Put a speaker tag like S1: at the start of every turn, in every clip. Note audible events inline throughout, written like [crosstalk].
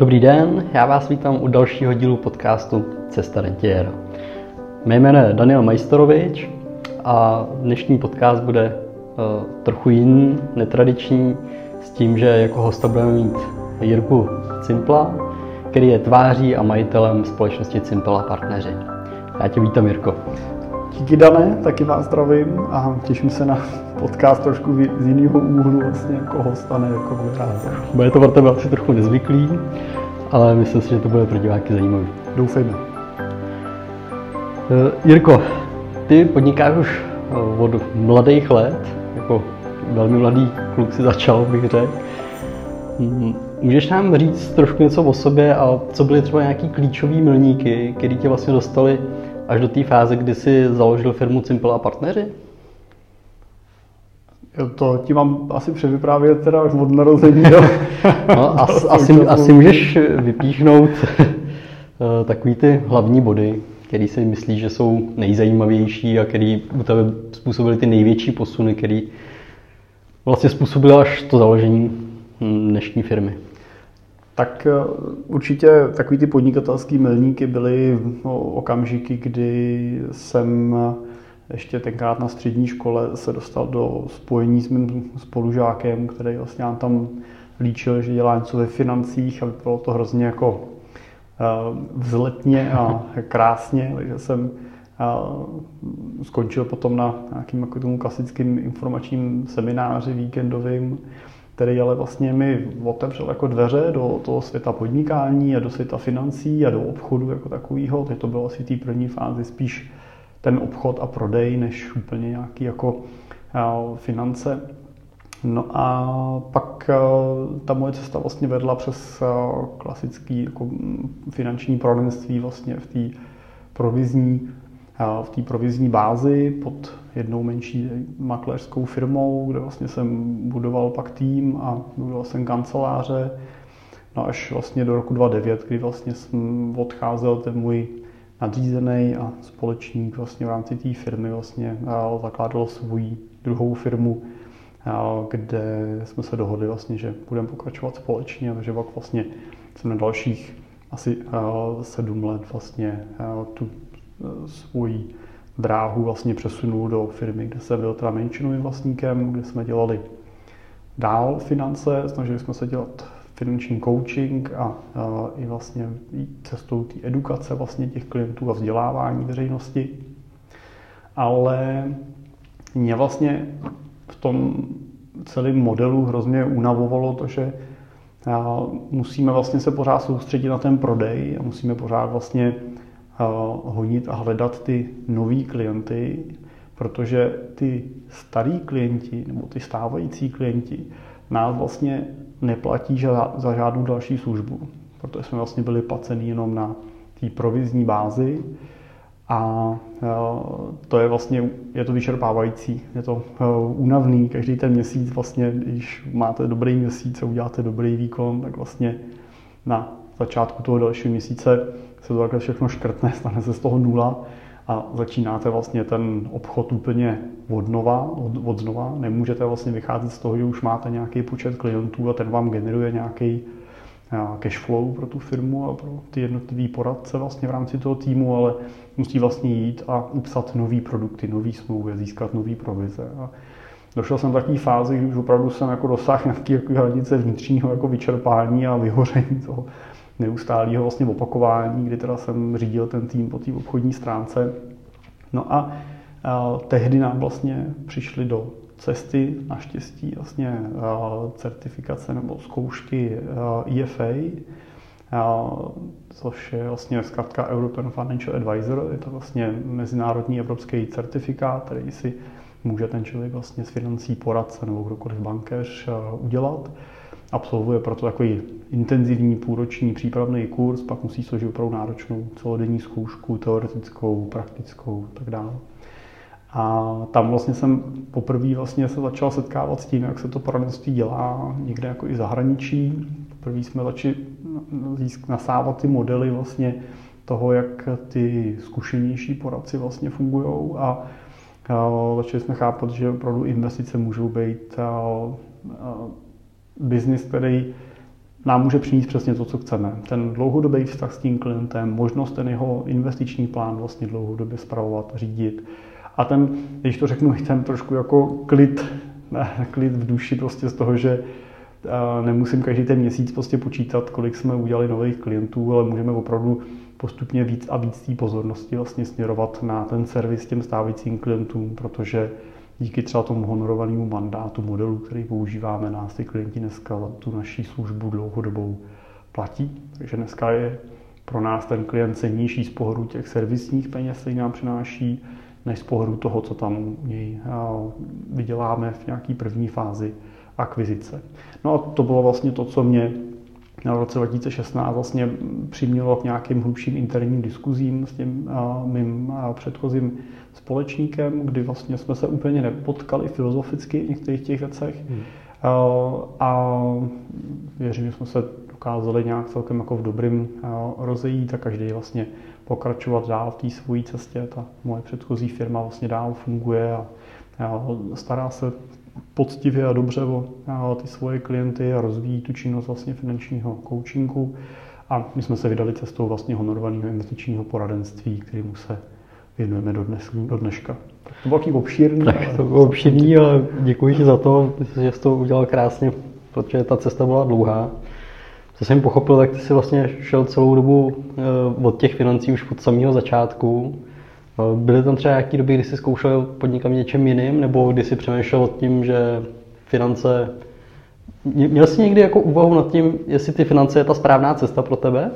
S1: Dobrý den, já vás vítám u dalšího dílu podcastu Cesta rentiera. Mé jméno je Daniel Majstorovič a dnešní podcast bude uh, trochu jiný, netradiční, s tím, že jako hosta budeme mít Jirku Cimpla, který je tváří a majitelem společnosti Cimpel a partneři. Já tě vítám, Jirko.
S2: Díky Dané, taky vás zdravím a těším se na podcast trošku z jiného úhlu, vlastně jako hosta, ne jako moderátor.
S1: Bude to pro tebe asi trochu nezvyklý, ale myslím si, že to bude pro diváky zajímavý.
S2: Doufejme.
S1: Eh, Jirko, ty podnikáš už eh, od mladých let, jako velmi mladý kluk si začal, bych řekl. Můžeš nám říct trošku něco o sobě a co byly třeba nějaký klíčové milníky, které tě vlastně dostali až do té fáze, kdy jsi založil firmu Simple a partneři?
S2: To ti mám asi převyprávět teda už od narození. [laughs]
S1: no, as, asi, asi můžeš vypíchnout [laughs] eh, takový ty hlavní body, který si myslíš, že jsou nejzajímavější a který u tebe způsobily ty největší posuny, který vlastně způsobily až to založení hm, dnešní firmy.
S2: Tak eh, určitě takový ty podnikatelský milníky byly okamžiky, kdy jsem eh, ještě tenkrát na střední škole se dostal do spojení s mým spolužákem, který vlastně nám tam líčil, že dělá něco ve financích a vypadalo to hrozně jako eh, vzletně a krásně, takže jsem skončil potom na nějakým jako tomu klasickým informačním semináři víkendovým, který ale vlastně mi otevřel jako dveře do toho světa podnikání a do světa financí a do obchodu jako takového. Teď to bylo asi té první fázi spíš ten obchod a prodej, než úplně nějaký jako finance. No a pak ta moje cesta vlastně vedla přes klasický jako finanční poradenství vlastně v té provizní v té provizní bázi pod jednou menší makléřskou firmou, kde vlastně jsem budoval pak tým a budoval jsem kanceláře. No až vlastně do roku 2009, kdy vlastně jsem odcházel ten můj nadřízený a společník vlastně v rámci té firmy vlastně zakládal svou druhou firmu, kde jsme se dohodli vlastně, že budeme pokračovat společně, takže pak vlastně jsem na dalších asi sedm let vlastně tu svoji dráhu vlastně přesunul do firmy, kde jsem byl teda menšinovým vlastníkem, kde jsme dělali dál finance, snažili jsme se dělat finanční coaching a, a i vlastně cestou té edukace vlastně těch klientů a vzdělávání veřejnosti. Ale mě vlastně v tom celém modelu hrozně unavovalo to, že musíme vlastně se pořád soustředit na ten prodej a musíme pořád vlastně honit a hledat ty nový klienty, protože ty starý klienti nebo ty stávající klienti nás vlastně neplatí za žádnou další službu, protože jsme vlastně byli placený jenom na té provizní bázi. A to je vlastně, je to vyčerpávající, je to únavný, každý ten měsíc vlastně, když máte dobrý měsíc a uděláte dobrý výkon, tak vlastně na začátku toho dalšího měsíce se to takhle všechno škrtne, stane se z toho nula a začínáte vlastně ten obchod úplně od od, od znova. Nemůžete vlastně vycházet z toho, že už máte nějaký počet klientů a ten vám generuje nějaký cash flow pro tu firmu a pro ty jednotlivé poradce vlastně v rámci toho týmu, ale musí vlastně jít a upsat nové produkty, nové smlouvy, získat nové provize. A došel jsem do takové fázi, kdy už opravdu jsem jako dosáhl nějaké jako hranice vnitřního jako vyčerpání a vyhoření toho neustálého vlastně opakování, kdy teda jsem řídil ten tým po té obchodní stránce. No a, a tehdy nám vlastně přišli do cesty, naštěstí vlastně certifikace nebo zkoušky EFA, což je vlastně zkrátka European Financial Advisor, je to vlastně mezinárodní evropský certifikát, který si může ten člověk vlastně s financí poradce nebo kdokoliv bankéř udělat absolvuje proto takový intenzivní půlroční přípravný kurz, pak musí složit opravdu náročnou celodenní zkoušku, teoretickou, praktickou a tak dále. A tam vlastně jsem poprvé vlastně se začal setkávat s tím, jak se to poradenství dělá někde jako i zahraničí. Poprvé jsme začali nasávat ty modely vlastně toho, jak ty zkušenější poradci vlastně fungují a začali jsme chápat, že opravdu investice můžou být biznis, který nám může přinést přesně to, co chceme. Ten dlouhodobý vztah s tím klientem, možnost ten jeho investiční plán vlastně dlouhodobě spravovat, řídit. A ten, když to řeknu, [laughs] ten trošku jako klid, klid v duši prostě z toho, že nemusím každý ten měsíc prostě počítat, kolik jsme udělali nových klientů, ale můžeme opravdu postupně víc a víc té pozornosti vlastně směrovat na ten servis těm stávajícím klientům, protože díky třeba tomu honorovanému mandátu modelu, který používáme, nás ty klienti dneska tu naší službu dlouhodobou platí. Takže dneska je pro nás ten klient cenější z pohledu těch servisních peněz, který nám přináší, než z pohledu toho, co tam u něj vyděláme v nějaké první fázi akvizice. No a to bylo vlastně to, co mě v roce 2016 vlastně přimělo k nějakým hlubším interním diskuzím s tím mým předchozím společníkem, kdy vlastně jsme se úplně nepotkali filozoficky v některých těch věcech. Hmm. A věřím, že jsme se dokázali nějak celkem jako v dobrým rozejít a každý vlastně pokračovat dál v té své cestě. Ta moje předchozí firma vlastně dál funguje a stará se poctivě a dobře o ty svoje klienty a rozvíjí tu činnost vlastně finančního coachingu. A my jsme se vydali cestou vlastně honorovaného investičního poradenství, kterému se věnujeme do, dnes, do dneška. Tak to bylo takový obšírný.
S1: Tak to bylo obšírný, ale děkuji ti za to, že jsi to udělal krásně, protože ta cesta byla dlouhá. Co jsem pochopil, tak ty jsi vlastně šel celou dobu eh, od těch financí už od samého začátku Byly tam třeba nějaké doby, kdy jsi zkoušel podnikat něčem jiným, nebo kdy jsi přemýšlel o tím, že finance... Měl jsi někdy jako úvahu nad tím, jestli ty finance je ta správná cesta pro tebe?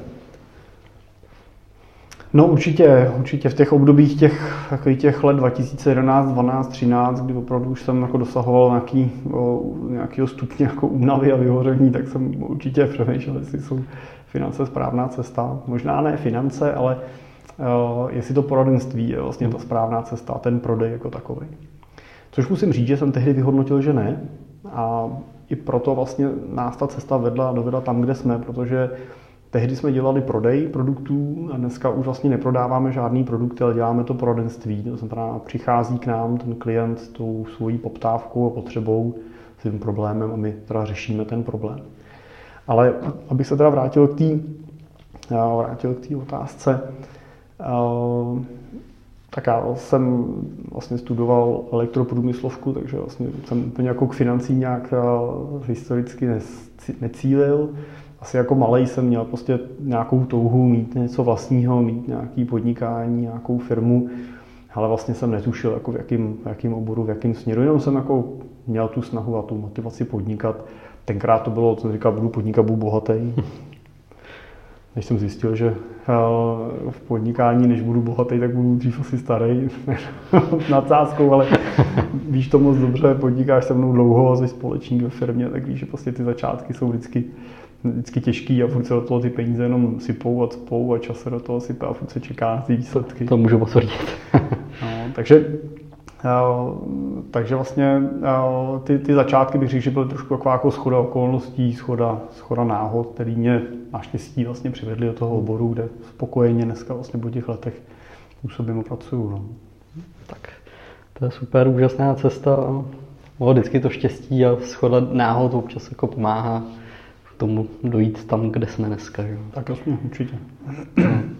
S2: No určitě, určitě v těch obdobích těch, takových těch let 2011, 12, 13, kdy opravdu už jsem jako dosahoval nějaký, o, nějakého stupně jako únavy a vyhoření, tak jsem určitě přemýšlel, jestli jsou finance správná cesta. Možná ne finance, ale jestli to poradenství je vlastně ta správná cesta, ten prodej jako takový. Což musím říct, že jsem tehdy vyhodnotil, že ne. A i proto vlastně nás ta cesta vedla, dovedla tam, kde jsme, protože tehdy jsme dělali prodej produktů a dneska už vlastně neprodáváme žádný produkty, ale děláme to poradenství. To znamená, přichází k nám ten klient s tou svojí poptávkou a potřebou, svým problémem a my teda řešíme ten problém. Ale abych se teda vrátil k té vrátil k té otázce, tak já jsem vlastně studoval elektroprůmyslovku, takže vlastně jsem úplně jako k financí nějak eh, historicky necílil. Asi jako malý jsem měl prostě nějakou touhu mít něco vlastního, mít nějaký podnikání, nějakou firmu, ale vlastně jsem netušil, jako v, jakým, v jakým oboru, v jakém směru, jenom jsem jako měl tu snahu a tu motivaci podnikat. Tenkrát to bylo, co říkal, budu podnikat, budu bohatý než jsem zjistil, že eh, v podnikání, než budu bohatý, tak budu dřív asi starý [laughs] nadsázkou, ale víš to moc dobře, podnikáš se mnou dlouho a jsi společník ve firmě, tak víš, že prostě ty začátky jsou vždycky, vždycky těžký a furt se do toho ty peníze jenom sypou a cpou a čas se do toho sype a furt se čeká na ty výsledky.
S1: To můžu potvrdit.
S2: no, takže takže vlastně ty, ty začátky bych řekl, že byly trošku taková jako schoda okolností, schoda, schoda náhod, který mě naštěstí vlastně přivedli do toho oboru, kde spokojeně dneska vlastně po těch letech působím a pracuju. No.
S1: Tak to je super, úžasná cesta. O, vždycky to štěstí a schoda náhod občas jako pomáhá k tomu dojít tam, kde jsme dneska. Že?
S2: Tak jasně, určitě.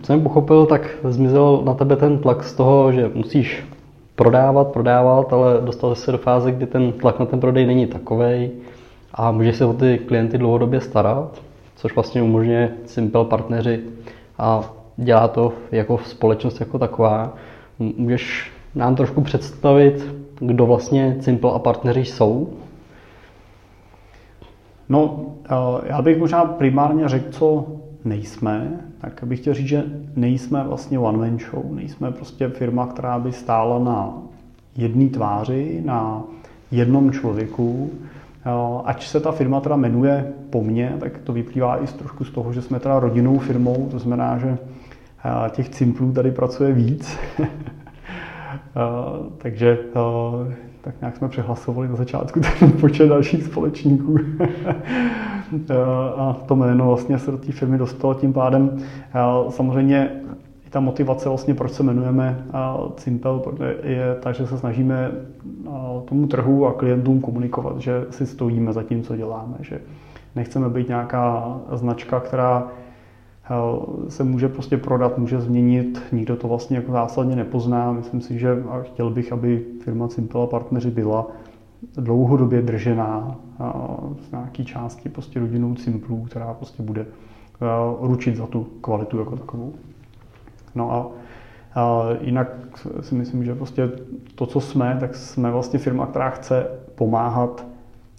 S1: Co jsem pochopil, tak zmizel na tebe ten tlak z toho, že musíš prodávat, prodávat, ale dostal se do fáze, kdy ten tlak na ten prodej není takový a může se o ty klienty dlouhodobě starat, což vlastně umožňuje Simple partneři a dělá to jako společnost jako taková. Můžeš nám trošku představit, kdo vlastně Simple a partneři jsou?
S2: No, eh, já bych možná primárně řekl, co nejsme, tak bych chtěl říct, že nejsme vlastně one man show, nejsme prostě firma, která by stála na jedné tváři, na jednom člověku. Ať se ta firma teda jmenuje po mně, tak to vyplývá i z trošku z toho, že jsme teda rodinnou firmou, to znamená, že těch cimplů tady pracuje víc. [laughs] Takže tak nějak jsme přehlasovali na začátku ten počet dalších společníků. [laughs] a to jméno vlastně se do té firmy dostalo tím pádem. Samozřejmě i ta motivace vlastně, proč se jmenujeme Cimpel, je tak, že se snažíme tomu trhu a klientům komunikovat, že si stojíme za tím, co děláme, že Nechceme být nějaká značka, která eh, se může prostě prodat, může změnit, nikdo to vlastně jako zásadně nepozná. Myslím si, že chtěl bych, aby firma Simple a partneři byla dlouhodobě držená z nějaké části prostě rodinou Simplů, která prostě bude ručit za tu kvalitu jako takovou. No a jinak si myslím, že prostě to, co jsme, tak jsme vlastně firma, která chce pomáhat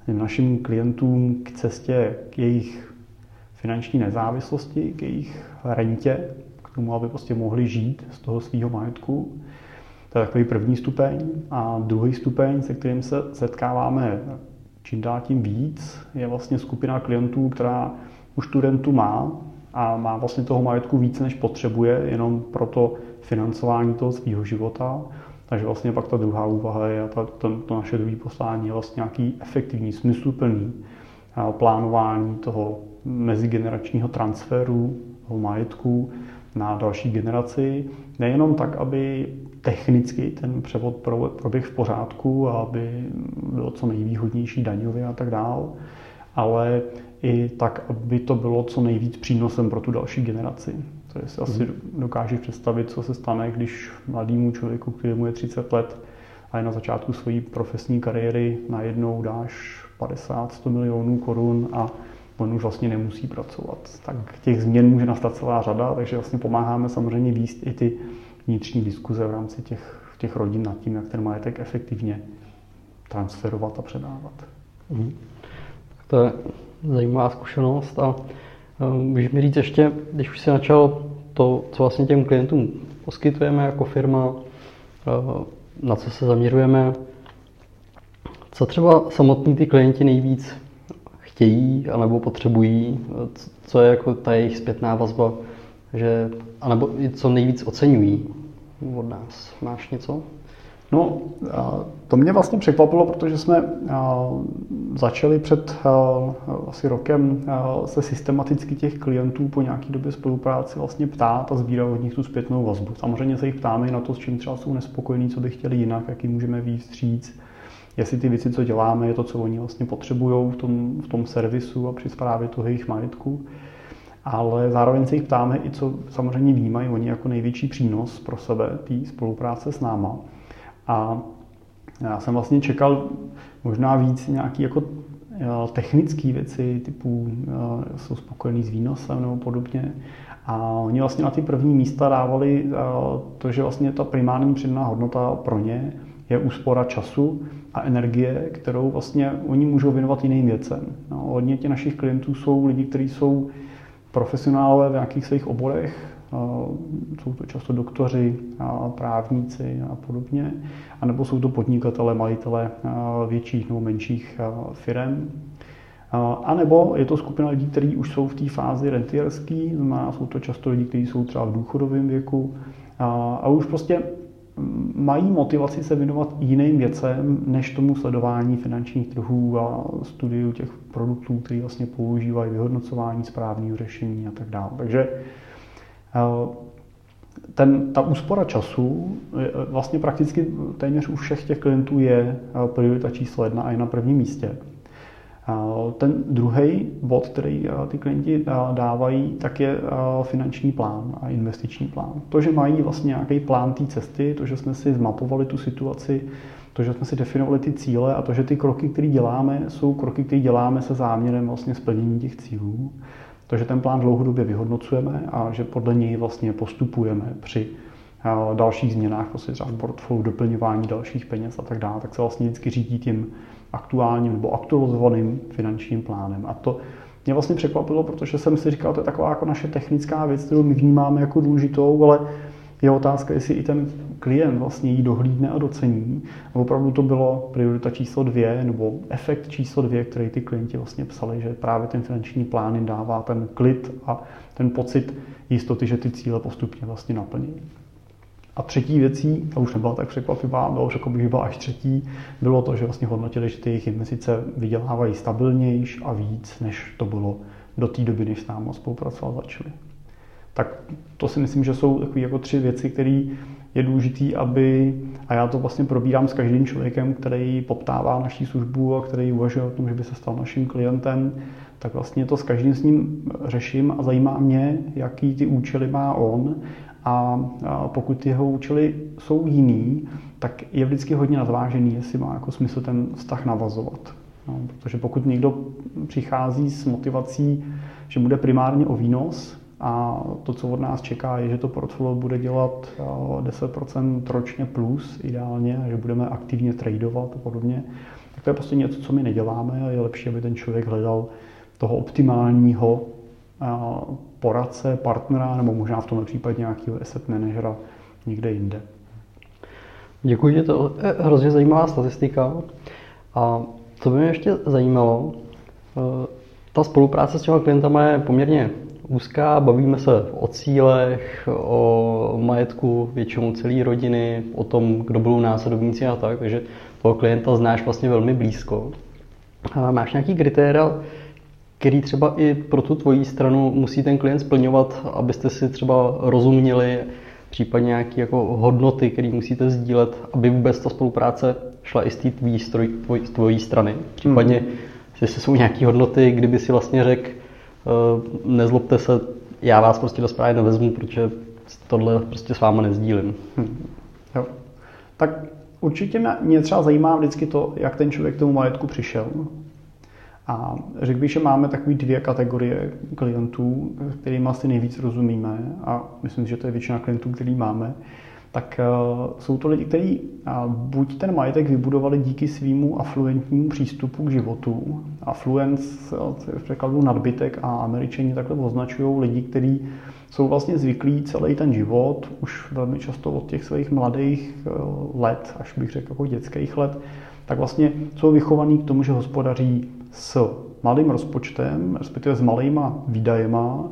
S2: našim klientům k cestě k jejich finanční nezávislosti, k jejich rentě, k tomu, aby prostě mohli žít z toho svého majetku. To je takový první stupeň. A druhý stupeň, se kterým se setkáváme čím dál tím víc, je vlastně skupina klientů, která už tu rentu má a má vlastně toho majetku víc, než potřebuje, jenom pro to financování toho svého života. Takže vlastně pak ta druhá úvaha je, a ta, to, to naše druhé poslání je vlastně nějaký efektivní, smysluplný plánování toho mezigeneračního transferu toho majetku na další generaci. Nejenom tak, aby technicky ten převod proběh v pořádku a aby bylo co nejvýhodnější daňově a tak dál, ale i tak, aby to bylo co nejvíc přínosem pro tu další generaci. To si asi mhm. dokážeš představit, co se stane, když mladému člověku, kterému je 30 let a je na začátku své profesní kariéry, najednou dáš 50-100 milionů korun a on už vlastně nemusí pracovat. Tak těch změn může nastat celá řada, takže vlastně pomáháme samozřejmě výst i ty vnitřní diskuze v rámci těch, těch rodin nad tím, jak ten majetek efektivně transferovat a předávat.
S1: Mm. To je zajímavá zkušenost a můžeš mi říct ještě, když už si začal to, co vlastně těm klientům poskytujeme jako firma, na co se zaměřujeme, co třeba samotní ty klienti nejvíc chtějí anebo potřebují, co je jako ta jejich zpětná vazba, že, anebo co nejvíc oceňují od nás. Máš něco?
S2: No, to mě vlastně překvapilo, protože jsme začali před asi rokem se systematicky těch klientů po nějaký době spolupráci vlastně ptát a sbírat od nich tu zpětnou vazbu. Samozřejmě se jich ptáme i na to, s čím třeba jsou nespokojení, co by chtěli jinak, jaký můžeme víc stříc, jestli ty věci, co děláme, je to, co oni vlastně potřebují v tom, v tom servisu a při zprávě toho jejich majetku. Ale zároveň se jich ptáme i, co samozřejmě vnímají oni jako největší přínos pro sebe, té spolupráce s náma. A já jsem vlastně čekal možná víc nějaký jako technické věci, typu jsou spokojení s výnosem nebo podobně. A oni vlastně na ty první místa dávali to, že vlastně ta primární přidaná hodnota pro ně je úspora času a energie, kterou vlastně oni můžou věnovat jiným věcem. No, hodně těch našich klientů jsou lidi, kteří jsou profesionálové v nějakých svých oborech, jsou to často doktoři, právníci a podobně, anebo jsou to podnikatele, majitele větších nebo menších firm. A nebo je to skupina lidí, kteří už jsou v té fázi rentierský, znamená, jsou to často lidi, kteří jsou třeba v důchodovém věku. A už prostě mají motivaci se věnovat jiným věcem, než tomu sledování finančních trhů a studiu těch produktů, které vlastně používají, vyhodnocování správného řešení a tak dále. Takže Eh, ten, ta úspora času vlastně prakticky téměř u všech těch klientů je eh, priorita číslo jedna a je na prvním místě. Ten druhý bod, který ty klienti dávají, tak je finanční plán a investiční plán. To, že mají vlastně nějaký plán té cesty, to, že jsme si zmapovali tu situaci, to, že jsme si definovali ty cíle a to, že ty kroky, které děláme, jsou kroky, které děláme se záměrem vlastně splnění těch cílů. To, že ten plán dlouhodobě vyhodnocujeme a že podle něj vlastně postupujeme při dalších změnách, prostě třeba v portfoliu, doplňování dalších peněz a tak dále, tak se vlastně vždycky řídí tím aktuálním nebo aktualizovaným finančním plánem. A to mě vlastně překvapilo, protože jsem si říkal, to je taková jako naše technická věc, kterou my vnímáme jako důležitou, ale je otázka, jestli i ten klient vlastně ji dohlídne a docení. A opravdu to bylo priorita číslo dvě, nebo efekt číslo dvě, který ty klienti vlastně psali, že právě ten finanční plán jim dává ten klid a ten pocit jistoty, že ty cíle postupně vlastně naplní. A třetí věcí, ta už nebyla tak překvapivá, bylo řekl bych, že byla až třetí, bylo to, že vlastně hodnotili, že ty jejich investice vydělávají stabilnější a víc, než to bylo do té doby, než s námi spolupracovat začali. Tak to si myslím, že jsou takové jako tři věci, které je důležité, aby, a já to vlastně probírám s každým člověkem, který poptává naší službu a který uvažuje o tom, že by se stal naším klientem, tak vlastně to s každým s ním řeším a zajímá mě, jaký ty účely má on a pokud jeho účely jsou jiný, tak je vždycky hodně nazvážený, jestli má jako smysl ten vztah navazovat. No, protože pokud někdo přichází s motivací, že bude primárně o výnos a to, co od nás čeká, je, že to portfolio bude dělat 10% ročně plus ideálně, že budeme aktivně tradovat a podobně, tak to je prostě něco, co my neděláme a je lepší, aby ten člověk hledal toho optimálního poradce, partnera nebo možná v tomhle případě nějakého asset managera někde jinde.
S1: Děkuji, to je hrozně zajímavá statistika. A co by mě ještě zajímalo, eh, ta spolupráce s těma klientama je poměrně úzká, bavíme se o cílech, o majetku většinou celé rodiny, o tom, kdo budou následovníci a tak, takže toho klienta znáš vlastně velmi blízko. A máš nějaký kritéria, který třeba i pro tu tvoji stranu musí ten klient splňovat, abyste si třeba rozuměli, případně nějaké jako hodnoty, které musíte sdílet, aby vůbec ta spolupráce šla i z té tvojí, tvoj, tvojí strany. Případně, hmm. jestli jsou nějaké hodnoty, kdyby si vlastně řekl, uh, nezlobte se, já vás prostě do zprávy nevezmu, protože tohle prostě s váma nezdílím. Hmm.
S2: Jo. Tak určitě mě třeba zajímá vždycky to, jak ten člověk k tomu majetku přišel. A řekl bych, že máme takové dvě kategorie klientů, kterými asi nejvíc rozumíme a myslím, že to je většina klientů, který máme. Tak uh, jsou to lidi, kteří uh, buď ten majetek vybudovali díky svýmu afluentnímu přístupu k životu. Affluence v překladu nadbytek a američani takhle označují lidi, kteří jsou vlastně zvyklí celý ten život, už velmi často od těch svých mladých let, až bych řekl jako dětských let, tak vlastně jsou vychovaní k tomu, že hospodaří s malým rozpočtem, respektive s malýma výdajema,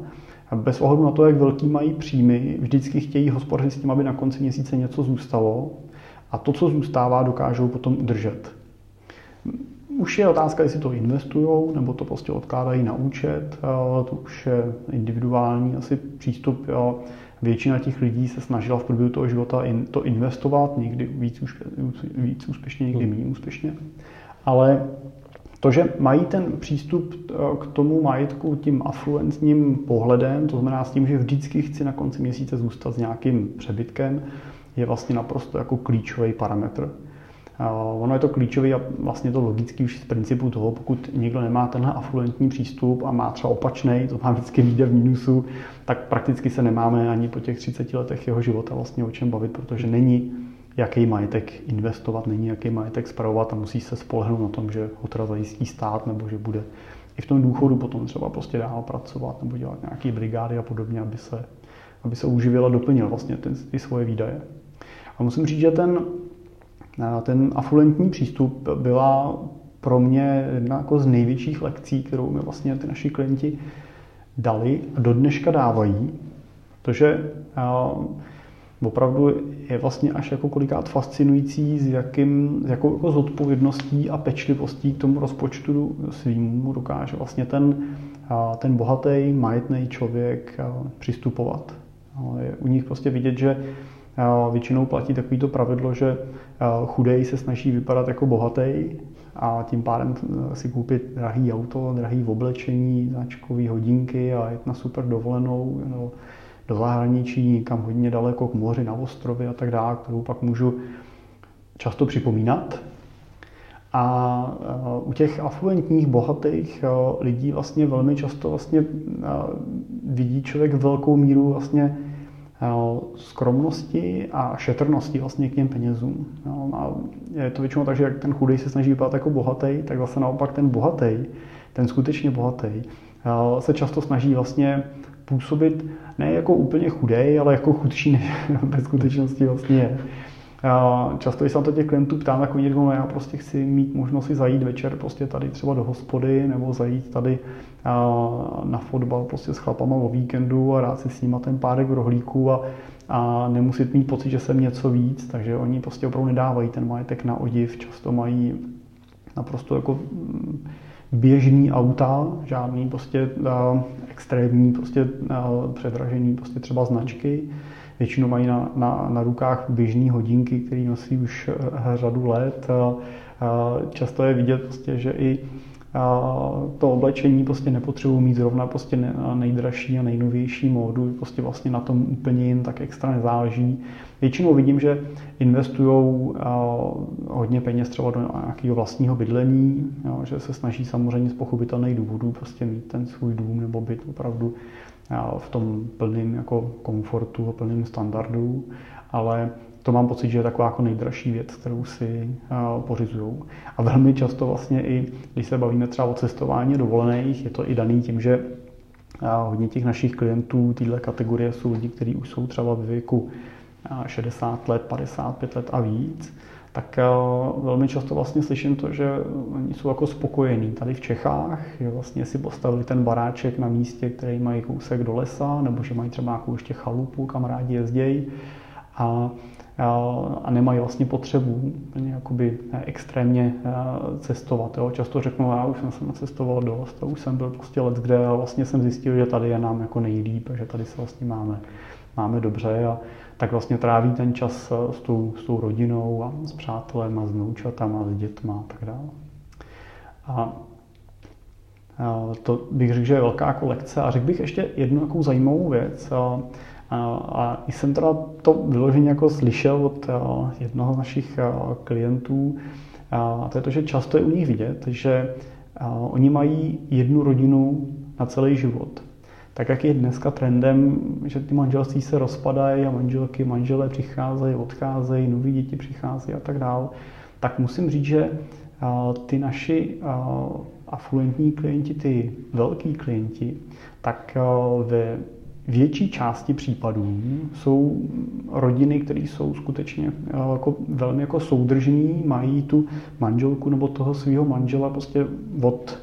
S2: bez ohledu na to, jak velký mají příjmy, vždycky chtějí hospodařit s tím, aby na konci měsíce něco zůstalo a to, co zůstává, dokážou potom udržet. Už je otázka, jestli to investují, nebo to prostě odkládají na účet, to už je individuální asi přístup. Většina těch lidí se snažila v průběhu toho života to investovat, někdy víc, víc úspěšně, někdy méně úspěšně. Ale to, že mají ten přístup eh, k tomu majetku tím afluentním pohledem, to znamená s tím, že vždycky chci na konci měsíce zůstat s nějakým přebytkem, je vlastně naprosto jako klíčový parametr. Ono je to klíčový a vlastně to logický už z principu toho, pokud někdo nemá tenhle afluentní přístup a má třeba opačný, to má vždycky výjde v mínusu, tak prakticky se nemáme ani po těch 30 letech jeho života vlastně o čem bavit, protože není jaký majetek investovat, není jaký majetek spravovat a musí se spolehnout na tom, že ho teda zajistí stát nebo že bude i v tom důchodu potom třeba prostě dál pracovat nebo dělat nějaké brigády a podobně, aby se, aby se uživil a doplnil vlastně ty, ty svoje výdaje. A musím říct, že ten, ten afluentní přístup byla pro mě jedna jako z největších lekcí, kterou mi vlastně ty naši klienti dali a do dneška dávají, protože opravdu je vlastně až jako kolikát fascinující, s, jakým, s jakou jako zodpovědností a pečlivostí k tomu rozpočtu svýmu dokáže vlastně ten, ten bohatý, majetný člověk přistupovat. Je u nich prostě vidět, že většinou platí takovýto pravidlo, že chudej se snaží vypadat jako bohatý a tím pádem si koupit drahý auto, drahý oblečení, značkové hodinky a jet na super dovolenou. No, do zahraničí, někam hodně daleko k moři, na ostrovy a tak dále, kterou pak můžu často připomínat. A u těch afluentních, bohatých lidí vlastně velmi často vlastně vidí člověk velkou míru vlastně skromnosti a šetrnosti vlastně k těm penězům. A je to většinou tak, že jak ten chudej se snaží vypadat jako bohatý, tak vlastně naopak ten bohatý, ten skutečně bohatý, se často snaží vlastně působit ne jako úplně chudej, ale jako chudší, než [laughs] ve skutečnosti vlastně je. Často, když se na to těch klientů ptám, oni říkají, no já prostě chci mít možnost si zajít večer prostě tady třeba do hospody, nebo zajít tady na fotbal prostě s chlapama o víkendu a rád si s nima ten párek v rohlíku a, a nemusit mít pocit, že jsem něco víc, takže oni prostě opravdu nedávají ten majetek na odiv, často mají naprosto jako mm, běžný auta, žádný prostě uh, extrémní prostě uh, předražený prostě třeba značky. Většinou mají na, na, na rukách běžné hodinky, které nosí už uh, řadu let. Uh, často je vidět prostě, že i to oblečení prostě nepotřebuji mít zrovna prostě nejdražší a nejnovější módu, prostě vlastně na tom úplně jim tak extra nezáleží. Většinou vidím, že investují hodně peněz třeba do nějakého vlastního bydlení, jo, že se snaží samozřejmě z pochopitelných důvodů prostě mít ten svůj dům nebo byt opravdu v tom plném jako komfortu a plném standardu, ale to mám pocit, že je taková jako nejdražší věc, kterou si uh, pořizují. A velmi často vlastně i, když se bavíme třeba o cestování dovolených, je to i daný tím, že hodně těch našich klientů téhle kategorie jsou lidi, kteří už jsou třeba ve věku 60 let, 55 let a víc, tak velmi často vlastně slyším to, že oni jsou jako spokojení tady v Čechách, že vlastně si postavili ten baráček na místě, který mají kousek do lesa, nebo že mají třeba nějakou ještě chalupu, kam rádi jezdějí a a nemají vlastně potřebu jakoby extrémně cestovat. Jo. Často řeknu, já už jsem se nacestoval dost, a už jsem byl prostě let kde a vlastně jsem zjistil, že tady je nám jako nejlíp, že tady se vlastně máme, máme dobře a tak vlastně tráví ten čas s tou, s tou rodinou a s přátelem a s noučatama, s dětma a tak dále. A to bych řekl, že je velká kolekce. A řekl bych ještě jednu takovou zajímavou věc. A jsem teda to vyloženě jako slyšel od jednoho z našich klientů, a to je to, že často je u nich vidět, že oni mají jednu rodinu na celý život. Tak jak je dneska trendem, že ty manželství se rozpadají a manželky, manželé přicházejí, odcházejí, noví děti přicházejí a tak dále, tak musím říct, že ty naši afluentní klienti, ty velký klienti, tak ve větší části případů jsou rodiny, které jsou skutečně jako velmi jako soudržní, mají tu manželku nebo toho svého manžela prostě od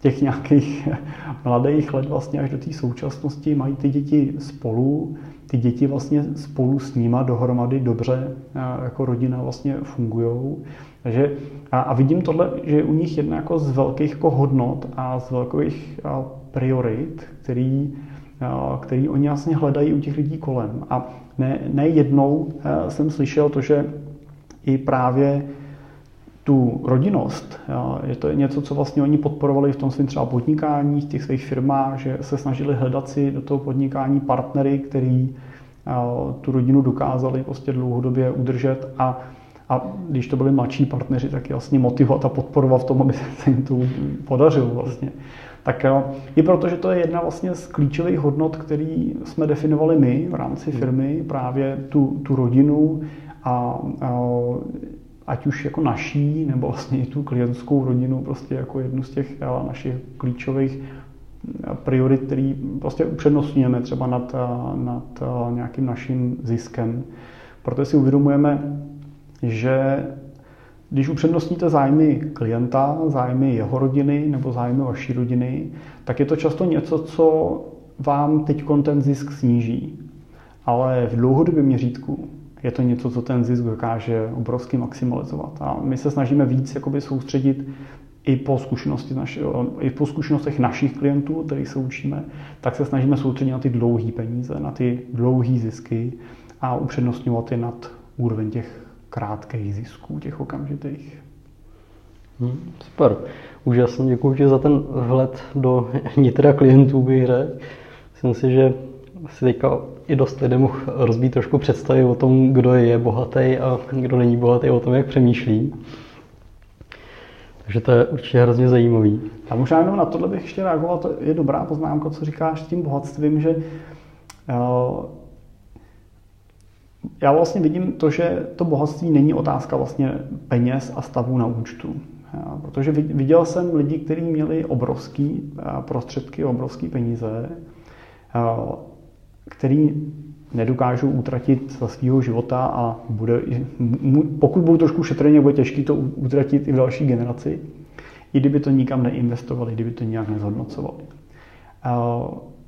S2: těch nějakých [laughs] mladých let vlastně až do té současnosti, mají ty děti spolu, ty děti vlastně spolu s nima dohromady dobře eh, jako rodina vlastně fungují. Takže a, a vidím tohle, že u nich jedna jako z velkých jako hodnot a z velkých a, priorit, který který oni vlastně hledají u těch lidí kolem. A ne, ne jednou eh, jsem slyšel to, že i právě tu rodinnost, je to něco, co vlastně oni podporovali v tom svém třeba podnikání, v těch svých firmách, že se snažili hledat si do toho podnikání partnery, který tu rodinu dokázali prostě dlouhodobě udržet a a když to byli mladší partneři, tak je vlastně motivovat a podporovat v tom, aby se jim to podařilo vlastně tak i proto, že to je jedna vlastně z klíčových hodnot, který jsme definovali my v rámci hmm. firmy, právě tu, tu rodinu a, a ať už jako naší, nebo vlastně i tu klientskou rodinu, prostě jako jednu z těch našich klíčových priorit, který prostě upřednostňujeme třeba nad, nad nějakým naším ziskem. Proto si uvědomujeme, že když upřednostníte zájmy klienta, zájmy jeho rodiny nebo zájmy vaší rodiny, tak je to často něco, co vám teď ten zisk sníží. Ale v dlouhodobém měřítku je to něco, co ten zisk dokáže obrovsky maximalizovat. A my se snažíme víc jakoby soustředit i po, zkušenosti naši, i po zkušenostech našich klientů, kterých se učíme, tak se snažíme soustředit na ty dlouhé peníze, na ty dlouhé zisky a upřednostňovat je nad úroveň těch krátkých zisků, těch okamžitých.
S1: Hmm, super. Úžasně děkuji ti za ten vhled do nitra klientů, bych řekl. Myslím si, že si teďka i dost lidem rozbít trošku představy o tom, kdo je bohatý a kdo není bohatý, o tom, jak přemýšlí. Takže to je určitě hrozně zajímavý.
S2: A možná jenom na tohle bych ještě reagoval, to je dobrá poznámka, co říkáš s tím bohatstvím, že eh, já vlastně vidím to, že to bohatství není otázka vlastně peněz a stavu na účtu. Protože viděl jsem lidi, kteří měli obrovské prostředky, obrovské peníze, který nedokážou utratit za svého života a bude, pokud budou trošku šetrně, bude těžké to utratit i v další generaci, i kdyby to nikam neinvestovali, kdyby to nějak nezhodnocovali.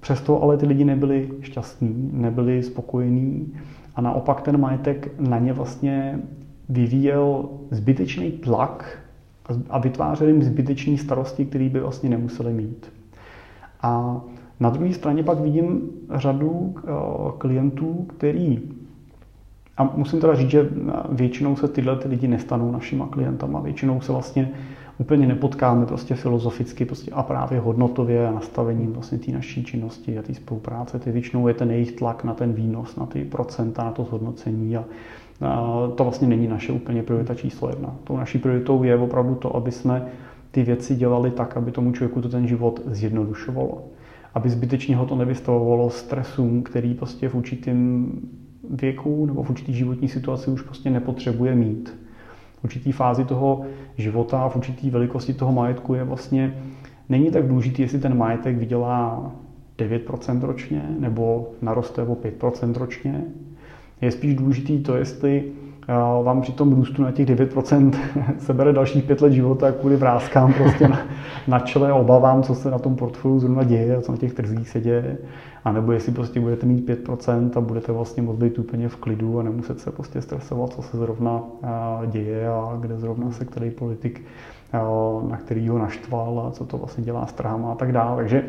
S2: Přesto ale ty lidi nebyli šťastní, nebyli spokojení a naopak ten majetek na ně vlastně vyvíjel zbytečný tlak a vytvářel jim zbytečné starosti, které by vlastně nemuseli mít. A na druhé straně pak vidím řadu eh, klientů, který a musím teda říct, že většinou se tyhle ty lidi nestanou našima klientama. Většinou se vlastně úplně nepotkáme prostě filozoficky prostě a právě hodnotově a nastavením vlastně té naší činnosti a té spolupráce. Ty většinou je ten jejich tlak na ten výnos, na ty procenta, na to zhodnocení a, a to vlastně není naše úplně priorita číslo jedna. Tou naší prioritou je opravdu to, aby jsme ty věci dělali tak, aby tomu člověku to ten život zjednodušovalo. Aby zbytečně ho to nevystavovalo stresům, který prostě v určitém věku nebo v určitý životní situaci už prostě nepotřebuje mít. V určitý fázi toho života, v určitý velikosti toho majetku je vlastně, není tak důležitý, jestli ten majetek vydělá 9% ročně nebo naroste o 5% ročně. Je spíš důležitý to, jestli vám při tom růstu na těch 9% [laughs] sebere dalších pět let života kvůli vrázkám prostě na, na čele, obavám, co se na tom portfoliu zrovna děje a co na těch trzích se děje. A nebo jestli prostě budete mít 5% a budete vlastně moct být úplně v klidu a nemuset se prostě stresovat, co se zrovna děje a kde zrovna se který politik, na který ho naštval a co to vlastně dělá s trhama a tak dále. Takže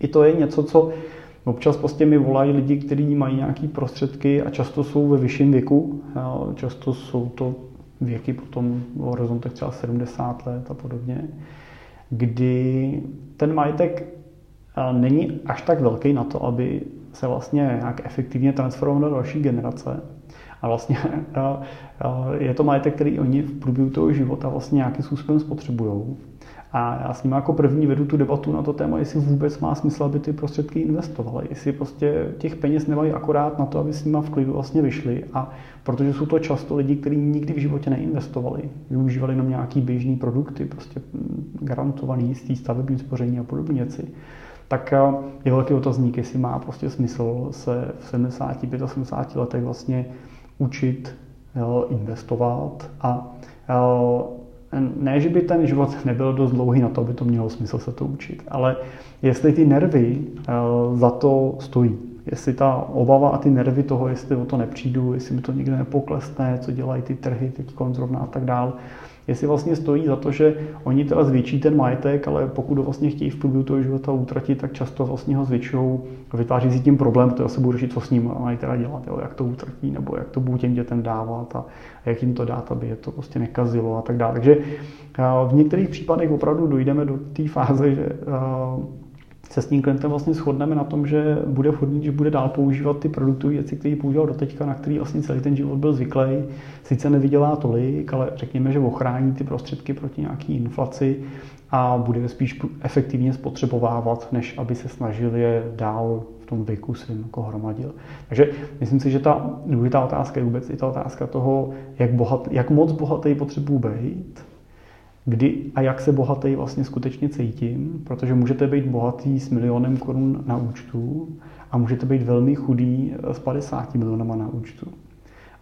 S2: i to je něco, co Občas prostě mi volají lidi, kteří mají nějaké prostředky a často jsou ve vyšším věku. Často jsou to věky potom v horizontech třeba 70 let a podobně, kdy ten majetek není až tak velký na to, aby se vlastně nějak efektivně transformoval do další generace. A vlastně [laughs] je to majetek, který oni v průběhu toho života vlastně nějakým způsobem spotřebují. A já s ním jako první vedu tu debatu na to téma, jestli vůbec má smysl, aby ty prostředky investovaly. Jestli prostě těch peněz nemají akorát na to, aby s nima v klidu vlastně vyšli. A protože jsou to často lidi, kteří nikdy v životě neinvestovali, využívali jenom nějaký běžný produkty, prostě garantovaný jistý stavební spoření a podobné věci, tak eh, je velký otazník, jestli má prostě smysl se v 70, 75 letech vlastně učit eh, investovat a eh, ne, že by ten život nebyl dost dlouhý na to, aby to mělo smysl se to učit, ale jestli ty nervy eh, za to stojí, jestli ta obava a ty nervy toho, jestli o to nepřijdu, jestli mi to nikdy nepoklesne, co dělají ty trhy teď zrovna a tak dále, jestli vlastně stojí za to, že oni teda zvětší ten majetek, ale pokud ho vlastně chtějí v průběhu toho života utratit, tak často vlastně ho zvětšují a vytváří si tím problém, to se budou řešit, co s ním mají teda dělat, jo, jak to utratí, nebo jak to budou těm dětem dávat a jak jim to dát, aby je to prostě nekazilo a tak dále. Takže v některých případech opravdu dojdeme do té fáze, že se s tím klientem vlastně shodneme na tom, že bude vhodný, že bude dál používat ty produktové věci, které používal doteďka, na který vlastně celý ten život byl zvyklý. Sice nevydělá tolik, ale řekněme, že ochrání ty prostředky proti nějaký inflaci a bude spíš efektivně spotřebovávat, než aby se snažil je dál v tom věku svým jako hromadil. Takže myslím si, že ta důležitá otázka je vůbec i ta otázka toho, jak, bohat, jak moc bohatý potřebuji být, kdy a jak se bohatý vlastně skutečně cítím, protože můžete být bohatý s milionem korun na účtu a můžete být velmi chudý s 50 milionama na účtu.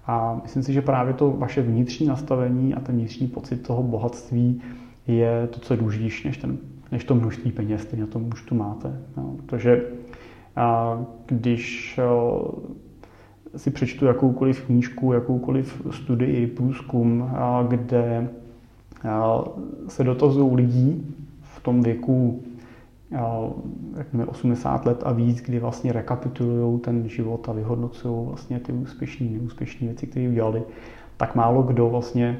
S2: A myslím si, že právě to vaše vnitřní nastavení a ten vnitřní pocit toho bohatství je to, co je důležitější než, ten, než to množství peněz, které na tom účtu máte. No, protože a když si přečtu jakoukoliv knížku, jakoukoliv studii, průzkum, kde se dotazují lidí v tom věku řekněme 80 let a víc, kdy vlastně rekapitulují ten život a vyhodnocují vlastně ty úspěšné, neúspěšné věci, které udělali, tak málo kdo vlastně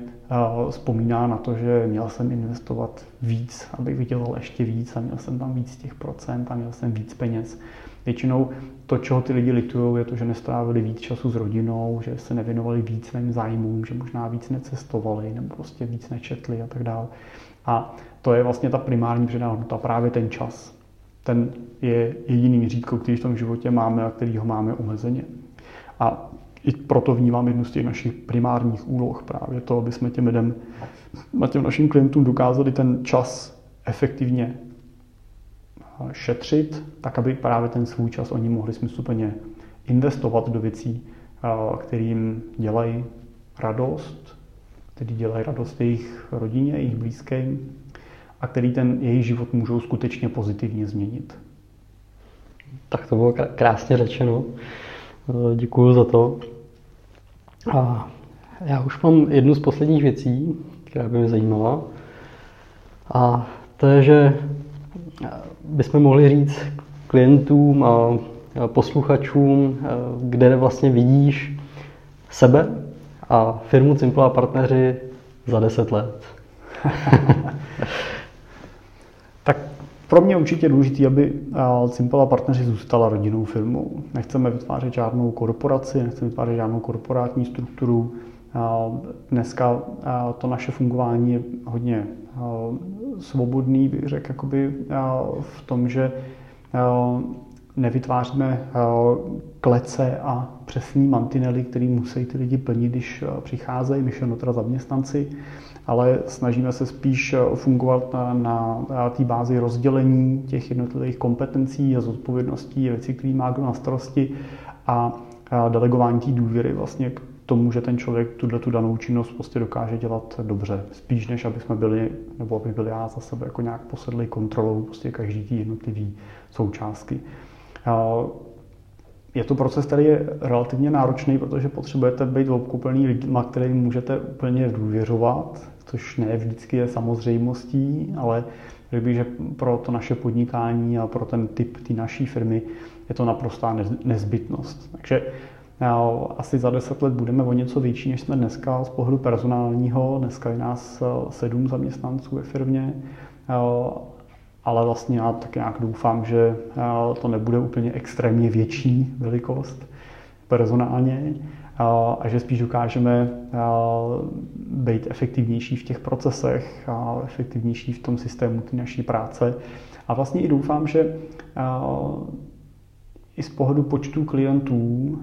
S2: vzpomíná na to, že měl jsem investovat víc, abych vydělal ještě víc a měl jsem tam víc těch procent a měl jsem víc peněz. Většinou to, čeho ty lidi litují, je to, že nestrávili víc času s rodinou, že se nevěnovali víc svým zájmům, že možná víc necestovali nebo prostě víc nečetli a tak dále. A to je vlastně ta primární přidaná hodnota, právě ten čas. Ten je jediný měřítko, který v tom životě máme a který ho máme omezeně. A i proto vnímám jednu z těch našich primárních úloh právě to, aby jsme těm lidem těm našim klientům dokázali ten čas efektivně šetřit, tak aby právě ten svůj čas oni mohli smysluplně investovat do věcí, kterým dělají radost, který dělají radost jejich rodině, jejich blízkým a který ten jejich život můžou skutečně pozitivně změnit.
S1: Tak to bylo krásně řečeno. Děkuji za to. A já už mám jednu z posledních věcí, která by mě zajímala. A to je, že bychom mohli říct klientům a posluchačům, kde vlastně vidíš sebe a firmu Simple a partneři za 10 let. [laughs]
S2: tak pro mě určitě důležité, aby Simple a partneři zůstala rodinou firmou. Nechceme vytvářet žádnou korporaci, nechceme vytvářet žádnou korporátní strukturu. Dneska to naše fungování je hodně svobodný, bych řekl, jakoby v tom, že nevytváříme klece a přesný mantinely, který musí ty lidi plnit, když přicházejí, myšleno teda zaměstnanci, ale snažíme se spíš fungovat na, na, té bázi rozdělení těch jednotlivých kompetencí a zodpovědností věcí, které má kdo na starosti a, delegování té důvěry vlastně tomu, že ten člověk tuhle tu danou činnost prostě dokáže dělat dobře. Spíš než aby jsme byli, nebo aby byl já za sebe jako nějak posedlý kontrolou prostě každý ty jednotlivý součástky. Je to proces, který je relativně náročný, protože potřebujete být obklopený lidma, kterým můžete úplně důvěřovat, což ne vždycky je samozřejmostí, ale řekl bych, že pro to naše podnikání a pro ten typ té naší firmy je to naprostá nezbytnost. Takže asi za deset let budeme o něco větší, než jsme dneska z pohledu personálního. Dneska je nás eh, sedm zaměstnanců ve firmě, eh, ale vlastně já tak nějak doufám, že eh, to nebude úplně extrémně větší velikost personálně a že spíš dokážeme být efektivnější v těch procesech a efektivnější v tom systému té naší práce. A vlastně i doufám, že i z pohledu počtu klientů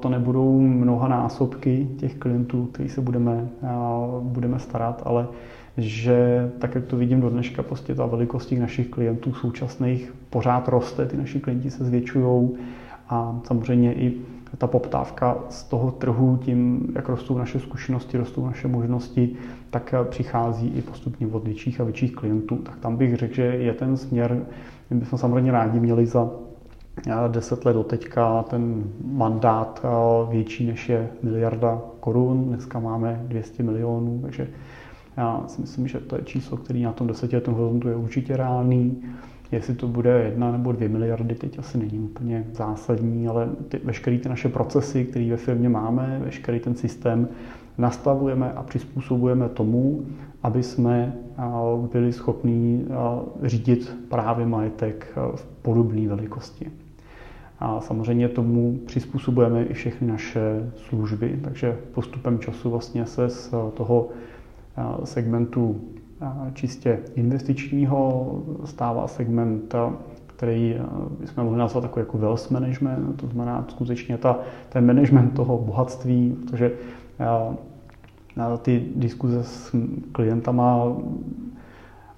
S2: to nebudou mnoha násobky těch klientů, který se budeme, budeme starat, ale že tak, jak to vidím do dneška, prostě ta velikost těch našich klientů současných pořád roste, ty naši klienti se zvětšují a samozřejmě i ta poptávka z toho trhu, tím, jak rostou naše zkušenosti, rostou naše možnosti, tak přichází i postupně od větších a větších klientů. Tak tam bych řekl, že je ten směr, my bychom samozřejmě rádi měli za deset let do teďka ten mandát větší než je miliarda korun. Dneska máme 200 milionů, takže já si myslím, že to je číslo, který na tom desetiletém horizontu je určitě reálný. Jestli to bude jedna nebo dvě miliardy, teď asi není úplně zásadní, ale ty, veškeré ty naše procesy, které ve firmě máme, veškerý ten systém nastavujeme a přizpůsobujeme tomu, aby jsme byli schopní řídit právě majetek v podobné velikosti. A samozřejmě tomu přizpůsobujeme i všechny naše služby, takže postupem času vlastně se z toho segmentu čistě investičního stává segment, který bychom mohli nazvat jako, jako wealth management, to znamená skutečně ta, ten management toho bohatství, protože ty diskuze s klientama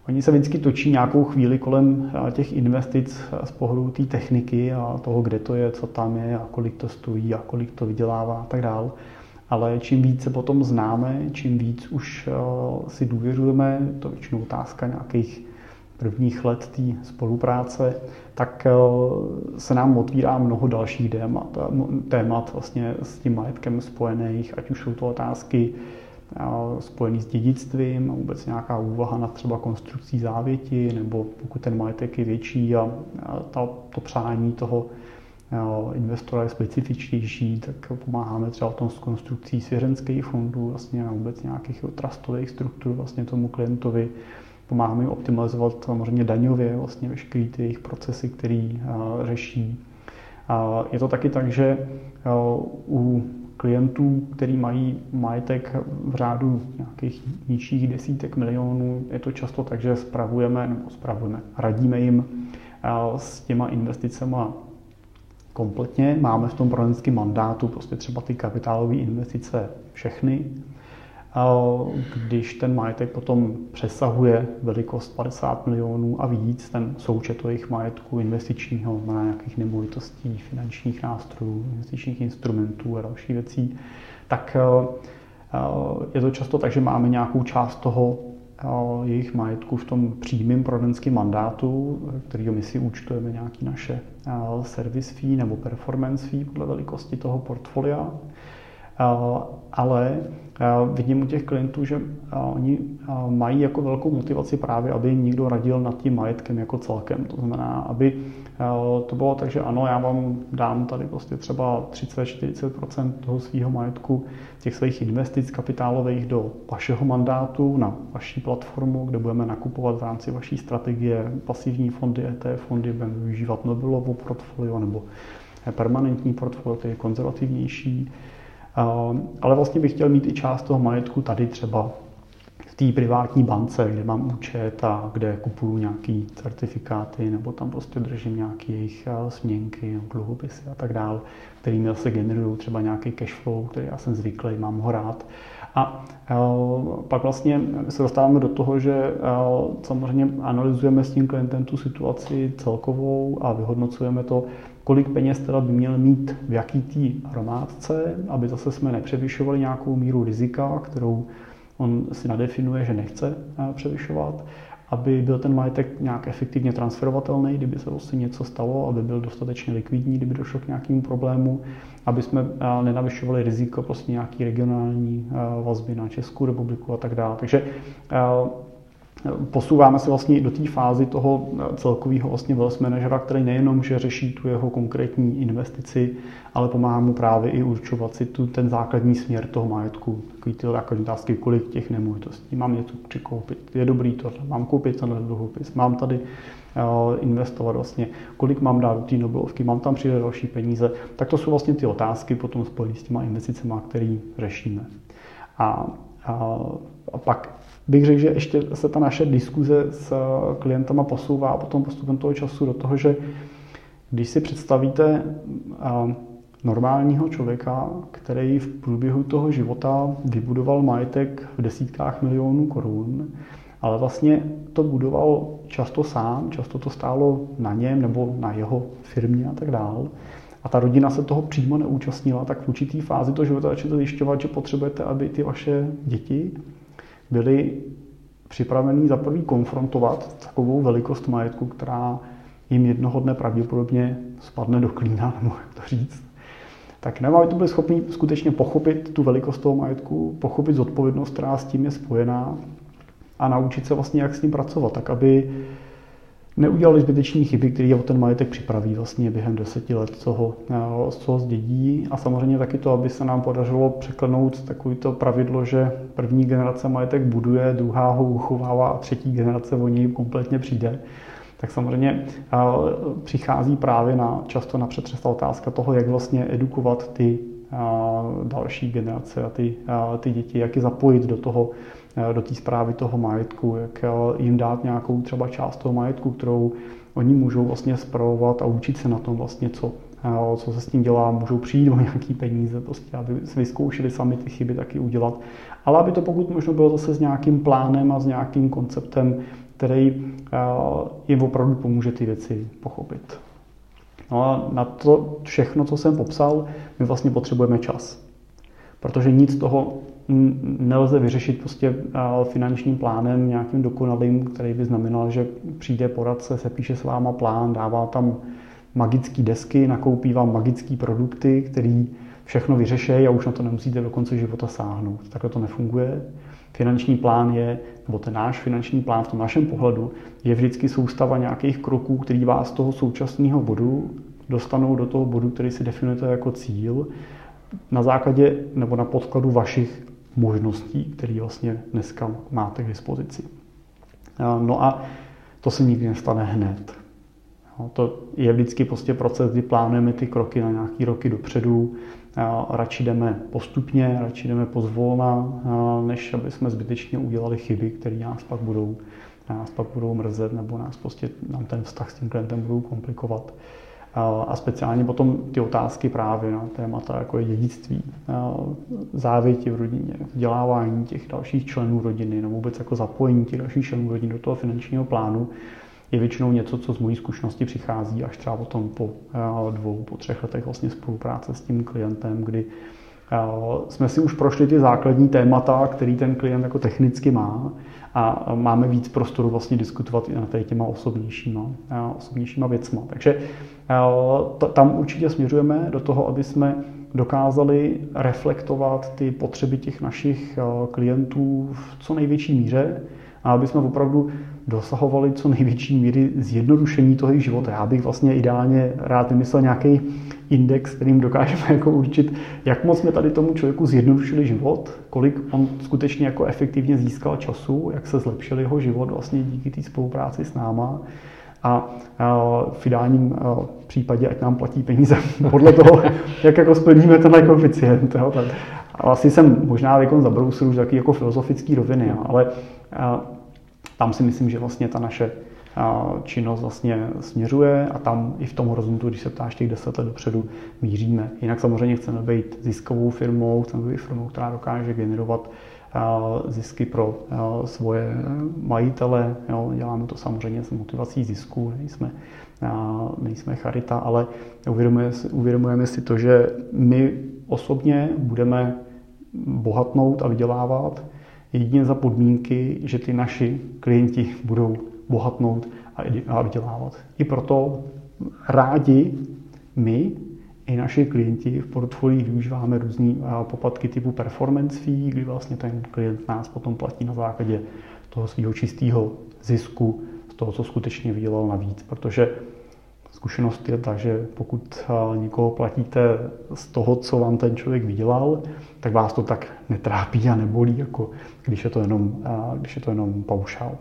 S2: Oni se vždycky točí nějakou chvíli kolem eh, těch investic z pohledu té techniky a toho, kde to je, co tam je a kolik to stojí a kolik to vydělává a tak dál. Ale čím víc se potom známe, čím víc už eh, si důvěřujeme, to většinou otázka nějakých prvních let té spolupráce, tak eh, se nám otvírá mnoho dalších témat, témat vlastně s tím majetkem spojených, ať už jsou to otázky spojený s dědictvím vůbec nějaká úvaha na třeba konstrukcí závěti, nebo pokud ten majetek je větší a, ta, to přání toho investora je specifičtější, tak pomáháme třeba v tom s konstrukcí svěřenských fondů vlastně a vůbec nějakých trustových struktur vlastně tomu klientovi. Pomáháme jim optimalizovat samozřejmě daňově vlastně veškeré ty jejich procesy, které řeší. Je to taky tak, že u klientů, který mají majetek v řádu nějakých nižších desítek milionů, je to často tak, že spravujeme nebo spravujeme, radíme jim s těma investicemi kompletně. Máme v tom poradenském mandátu prostě třeba ty kapitálové investice všechny když ten majetek potom přesahuje velikost 50 milionů a víc, ten součet jejich majetku investičního, na nějakých nemovitostí, finančních nástrojů, investičních instrumentů a dalších věcí, tak eh, eh, je to často tak, že máme nějakou část toho eh, jejich majetku v tom přímém prodenském mandátu, který my si účtujeme nějaký naše service fee nebo performance fee podle velikosti toho portfolia. Ale vidím u těch klientů, že oni mají jako velkou motivaci právě, aby jim někdo radil nad tím majetkem jako celkem. To znamená, aby to bylo tak, že ano, já vám dám tady prostě třeba 30-40% toho svého majetku, těch svých investic kapitálových do vašeho mandátu na vaší platformu, kde budeme nakupovat v rámci vaší strategie pasivní fondy, ETF fondy, budeme využívat Nobelovo portfolio nebo permanentní portfolio, to je konzervativnější. Ale vlastně bych chtěl mít i část toho majetku tady třeba té privátní bance, kde mám účet a kde kupuju nějaké certifikáty nebo tam prostě držím nějaké jejich eh, směnky, dluhopisy a tak dále, který mi zase generují třeba nějaký cash flow, který já jsem zvyklý, mám ho rád. A uh, pak vlastně se dostáváme do toho, že uh, samozřejmě analyzujeme s tím klientem tu situaci celkovou a vyhodnocujeme to, kolik peněz teda by měl mít v jaký té hromádce, aby zase jsme nepřevyšovali nějakou míru rizika, kterou on si nadefinuje, že nechce eh, převyšovat, aby byl ten majetek nějak efektivně transferovatelný, kdyby se vlastně něco stalo, aby byl dostatečně likvidní, kdyby došlo k nějakému problému, aby jsme eh, nenavyšovali riziko prostě nějaký regionální eh, vazby na Českou republiku a tak dále. Takže posouváme se vlastně do té fázy toho celkového vlastně wealth managera, který nejenom, že řeší tu jeho konkrétní investici, ale pomáhá mu právě i určovat si tu, ten základní směr toho majetku. Takový ty základní otázky, kolik těch nemovitostí. Mám něco přikoupit, je dobrý to, mám koupit ten dluhopis, mám tady uh, investovat vlastně, kolik mám dát do té Nobelovky, mám tam přidat další peníze, tak to jsou vlastně ty otázky potom spojené s těma investicemi, které řešíme. A, a, a pak bych řekl, že ještě se ta naše diskuze s klientama posouvá potom postupem toho času do toho, že když si představíte normálního člověka, který v průběhu toho života vybudoval majetek v desítkách milionů korun, ale vlastně to budoval často sám, často to stálo na něm nebo na jeho firmě a tak dále. A ta rodina se toho přímo neúčastnila, tak v určitý fázi toho života začnete zjišťovat, že potřebujete, aby ty vaše děti byli připravení za prvý konfrontovat takovou velikost majetku, která jim jednoho dne pravděpodobně spadne do klína, [laughs] nebo jak to říct. Tak nebo aby to byli schopni skutečně pochopit tu velikost toho majetku, pochopit zodpovědnost, která s tím je spojená a naučit se vlastně, jak s ním pracovat, tak aby neudělali zbytečné chyby, které o ten majetek připraví vlastně během deseti let, co ho, eh, co ho zdědí. A samozřejmě taky to, aby se nám podařilo překlenout takovýto pravidlo, že první generace majetek buduje, druhá ho uchovává a třetí generace o něj kompletně přijde. Tak samozřejmě eh, přichází právě na, často na přetřesta otázka toho, jak vlastně edukovat ty další generace a ty, ty děti, jak je zapojit do toho do té zprávy toho majetku, jak jim dát nějakou třeba část toho majetku, kterou oni můžou vlastně zpravovat a učit se na tom vlastně, co, co se s tím dělá, můžou přijít o nějaký peníze, prostě, aby si vyzkoušeli sami ty chyby taky udělat. Ale aby to pokud možno bylo zase s nějakým plánem a s nějakým konceptem, který jim opravdu pomůže ty věci pochopit. No a na to všechno, co jsem popsal, my vlastně potřebujeme čas. Protože nic toho nelze vyřešit prostě finančním plánem nějakým dokonalým, který by znamenal, že přijde poradce, se píše s váma plán, dává tam magické desky, nakoupí vám magické produkty, který všechno vyřeší a už na to nemusíte do konce života sáhnout. Takhle to nefunguje. Finanční plán je, nebo ten náš finanční plán v tom našem pohledu, je vždycky soustava nějakých kroků, který vás z toho současného bodu dostanou do toho bodu, který si definujete jako cíl, na základě nebo na podkladu vašich možností, které vlastně dneska máte k dispozici. No a to se nikdy nestane hned. To je vždycky prostě proces, kdy plánujeme ty kroky na nějaký roky dopředu. Radši jdeme postupně, radši jdeme pozvolna, než aby jsme zbytečně udělali chyby, které nás pak budou, nás pak budou mrzet nebo nás prostě, nám ten vztah s tím klientem budou komplikovat. A speciálně potom ty otázky právě na témata, jako je dědictví, závěti v rodině, vzdělávání těch dalších členů rodiny, nebo vůbec jako zapojení těch dalších členů rodiny do toho finančního plánu, je většinou něco, co z mojí zkušenosti přichází až třeba potom po dvou, po třech letech vlastně spolupráce s tím klientem, kdy jsme si už prošli ty základní témata, který ten klient jako technicky má a máme víc prostoru vlastně diskutovat i na těma osobnějšíma, osobnějšíma věcma. Takže tam určitě směřujeme do toho, aby jsme dokázali reflektovat ty potřeby těch našich klientů v co největší míře a aby jsme opravdu dosahovali co největší míry zjednodušení toho jejich života. Já bych vlastně ideálně rád vymyslel nějaký index, kterým dokážeme [laughs] jako určit, jak moc jsme tady tomu člověku zjednodušili život, kolik on skutečně jako efektivně získal času, jak se zlepšil jeho život vlastně díky té spolupráci s náma a v ideálním případě, ať nám platí peníze [laughs] podle toho, jak jako splníme ten koeficient. Jo. Asi jsem možná jako zabrousil už taky jako filozofický roviny, ale tam si myslím, že vlastně ta naše činnost vlastně směřuje a tam i v tom horizontu, když se ptáš těch deset let dopředu, míříme. Jinak samozřejmě chceme být ziskovou firmou, chceme být firmou, která dokáže generovat zisky pro svoje majitele. Jo, děláme to samozřejmě s motivací zisku, nejsme, nejsme charita, ale uvědomujeme si, uvědomujeme si to, že my osobně budeme bohatnout a vydělávat jedině za podmínky, že ty naši klienti budou bohatnout a vydělávat. I proto rádi my i naši klienti v portfoliích využíváme různé poplatky typu performance fee, kdy vlastně ten klient nás potom platí na základě toho svého čistého zisku, z toho, co skutečně vydělal navíc. Protože zkušenost je ta, že pokud někoho platíte z toho, co vám ten člověk vydělal, tak vás to tak netrápí a nebolí, jako když je to jenom, když je to jenom paušál.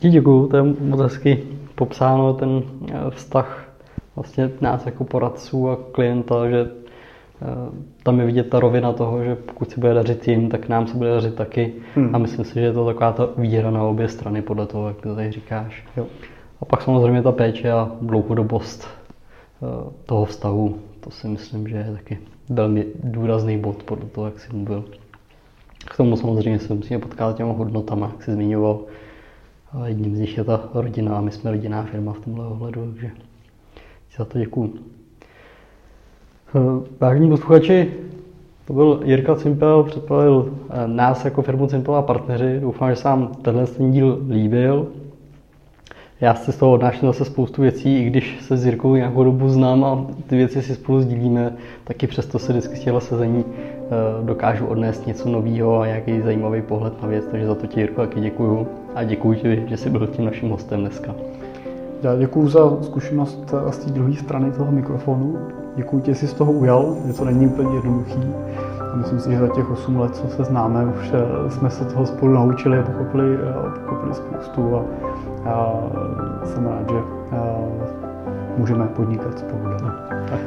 S1: Děkuju, to je moc hezky popsáno, ten vztah vlastně nás jako poradců a klienta, že eh, tam je vidět ta rovina toho, že pokud se bude dařit jim, tak nám se bude dařit taky. Hmm. A myslím si, že je to taková ta výhra na obě strany podle toho, jak to tady říkáš. Jo. A pak samozřejmě ta péče a dlouhodobost eh, toho vztahu, to si myslím, že je taky velmi důrazný bod podle toho, jak jsi mluvil. K tomu samozřejmě se musíme potkat těma hodnotama, jak jsi zmiňoval. A jedním z nich je ta rodina a my jsme rodinná firma v tomhle ohledu, takže za to děkuju. Eh, vážení posluchači, to byl Jirka Cimpel, předplavil eh, nás jako firmu Cimpel a partneři. Doufám, že se vám tenhle díl líbil. Já si z toho odnáším zase spoustu věcí, i když se s Jirkou nějakou dobu znám a ty věci si spolu sdílíme, taky přesto se vždycky z těchto sezení eh, dokážu odnést něco nového a nějaký zajímavý pohled na věc, takže za to ti Jirko taky děkuju a děkuji ti, že jsi byl tím naším hostem dneska.
S2: Já děkuji za zkušenost z té druhé strany toho mikrofonu. Děkuji ti, že jsi z toho ujal, že to není úplně jednoduchý. A myslím si, že za těch 8 let, co se známe, už eh, jsme se toho spolu naučili a pochopili, eh, pochopili spoustu. A, a jsem rád, že a, můžeme podnikat spolu. Tak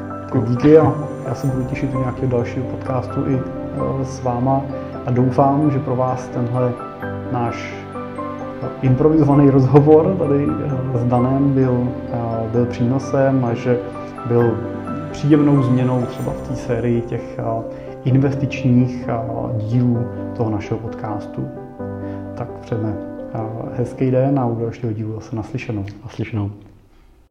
S2: díky a já se budu těšit u nějakého dalšího podcastu i s váma a doufám, že pro vás tenhle náš improvizovaný rozhovor tady s Danem byl, byl přínosem a že byl příjemnou změnou třeba v té sérii těch investičních dílů toho našeho podcastu. Tak přejeme hezký den a u dalšího dílu zase naslyšenou.
S1: Naslyšenou.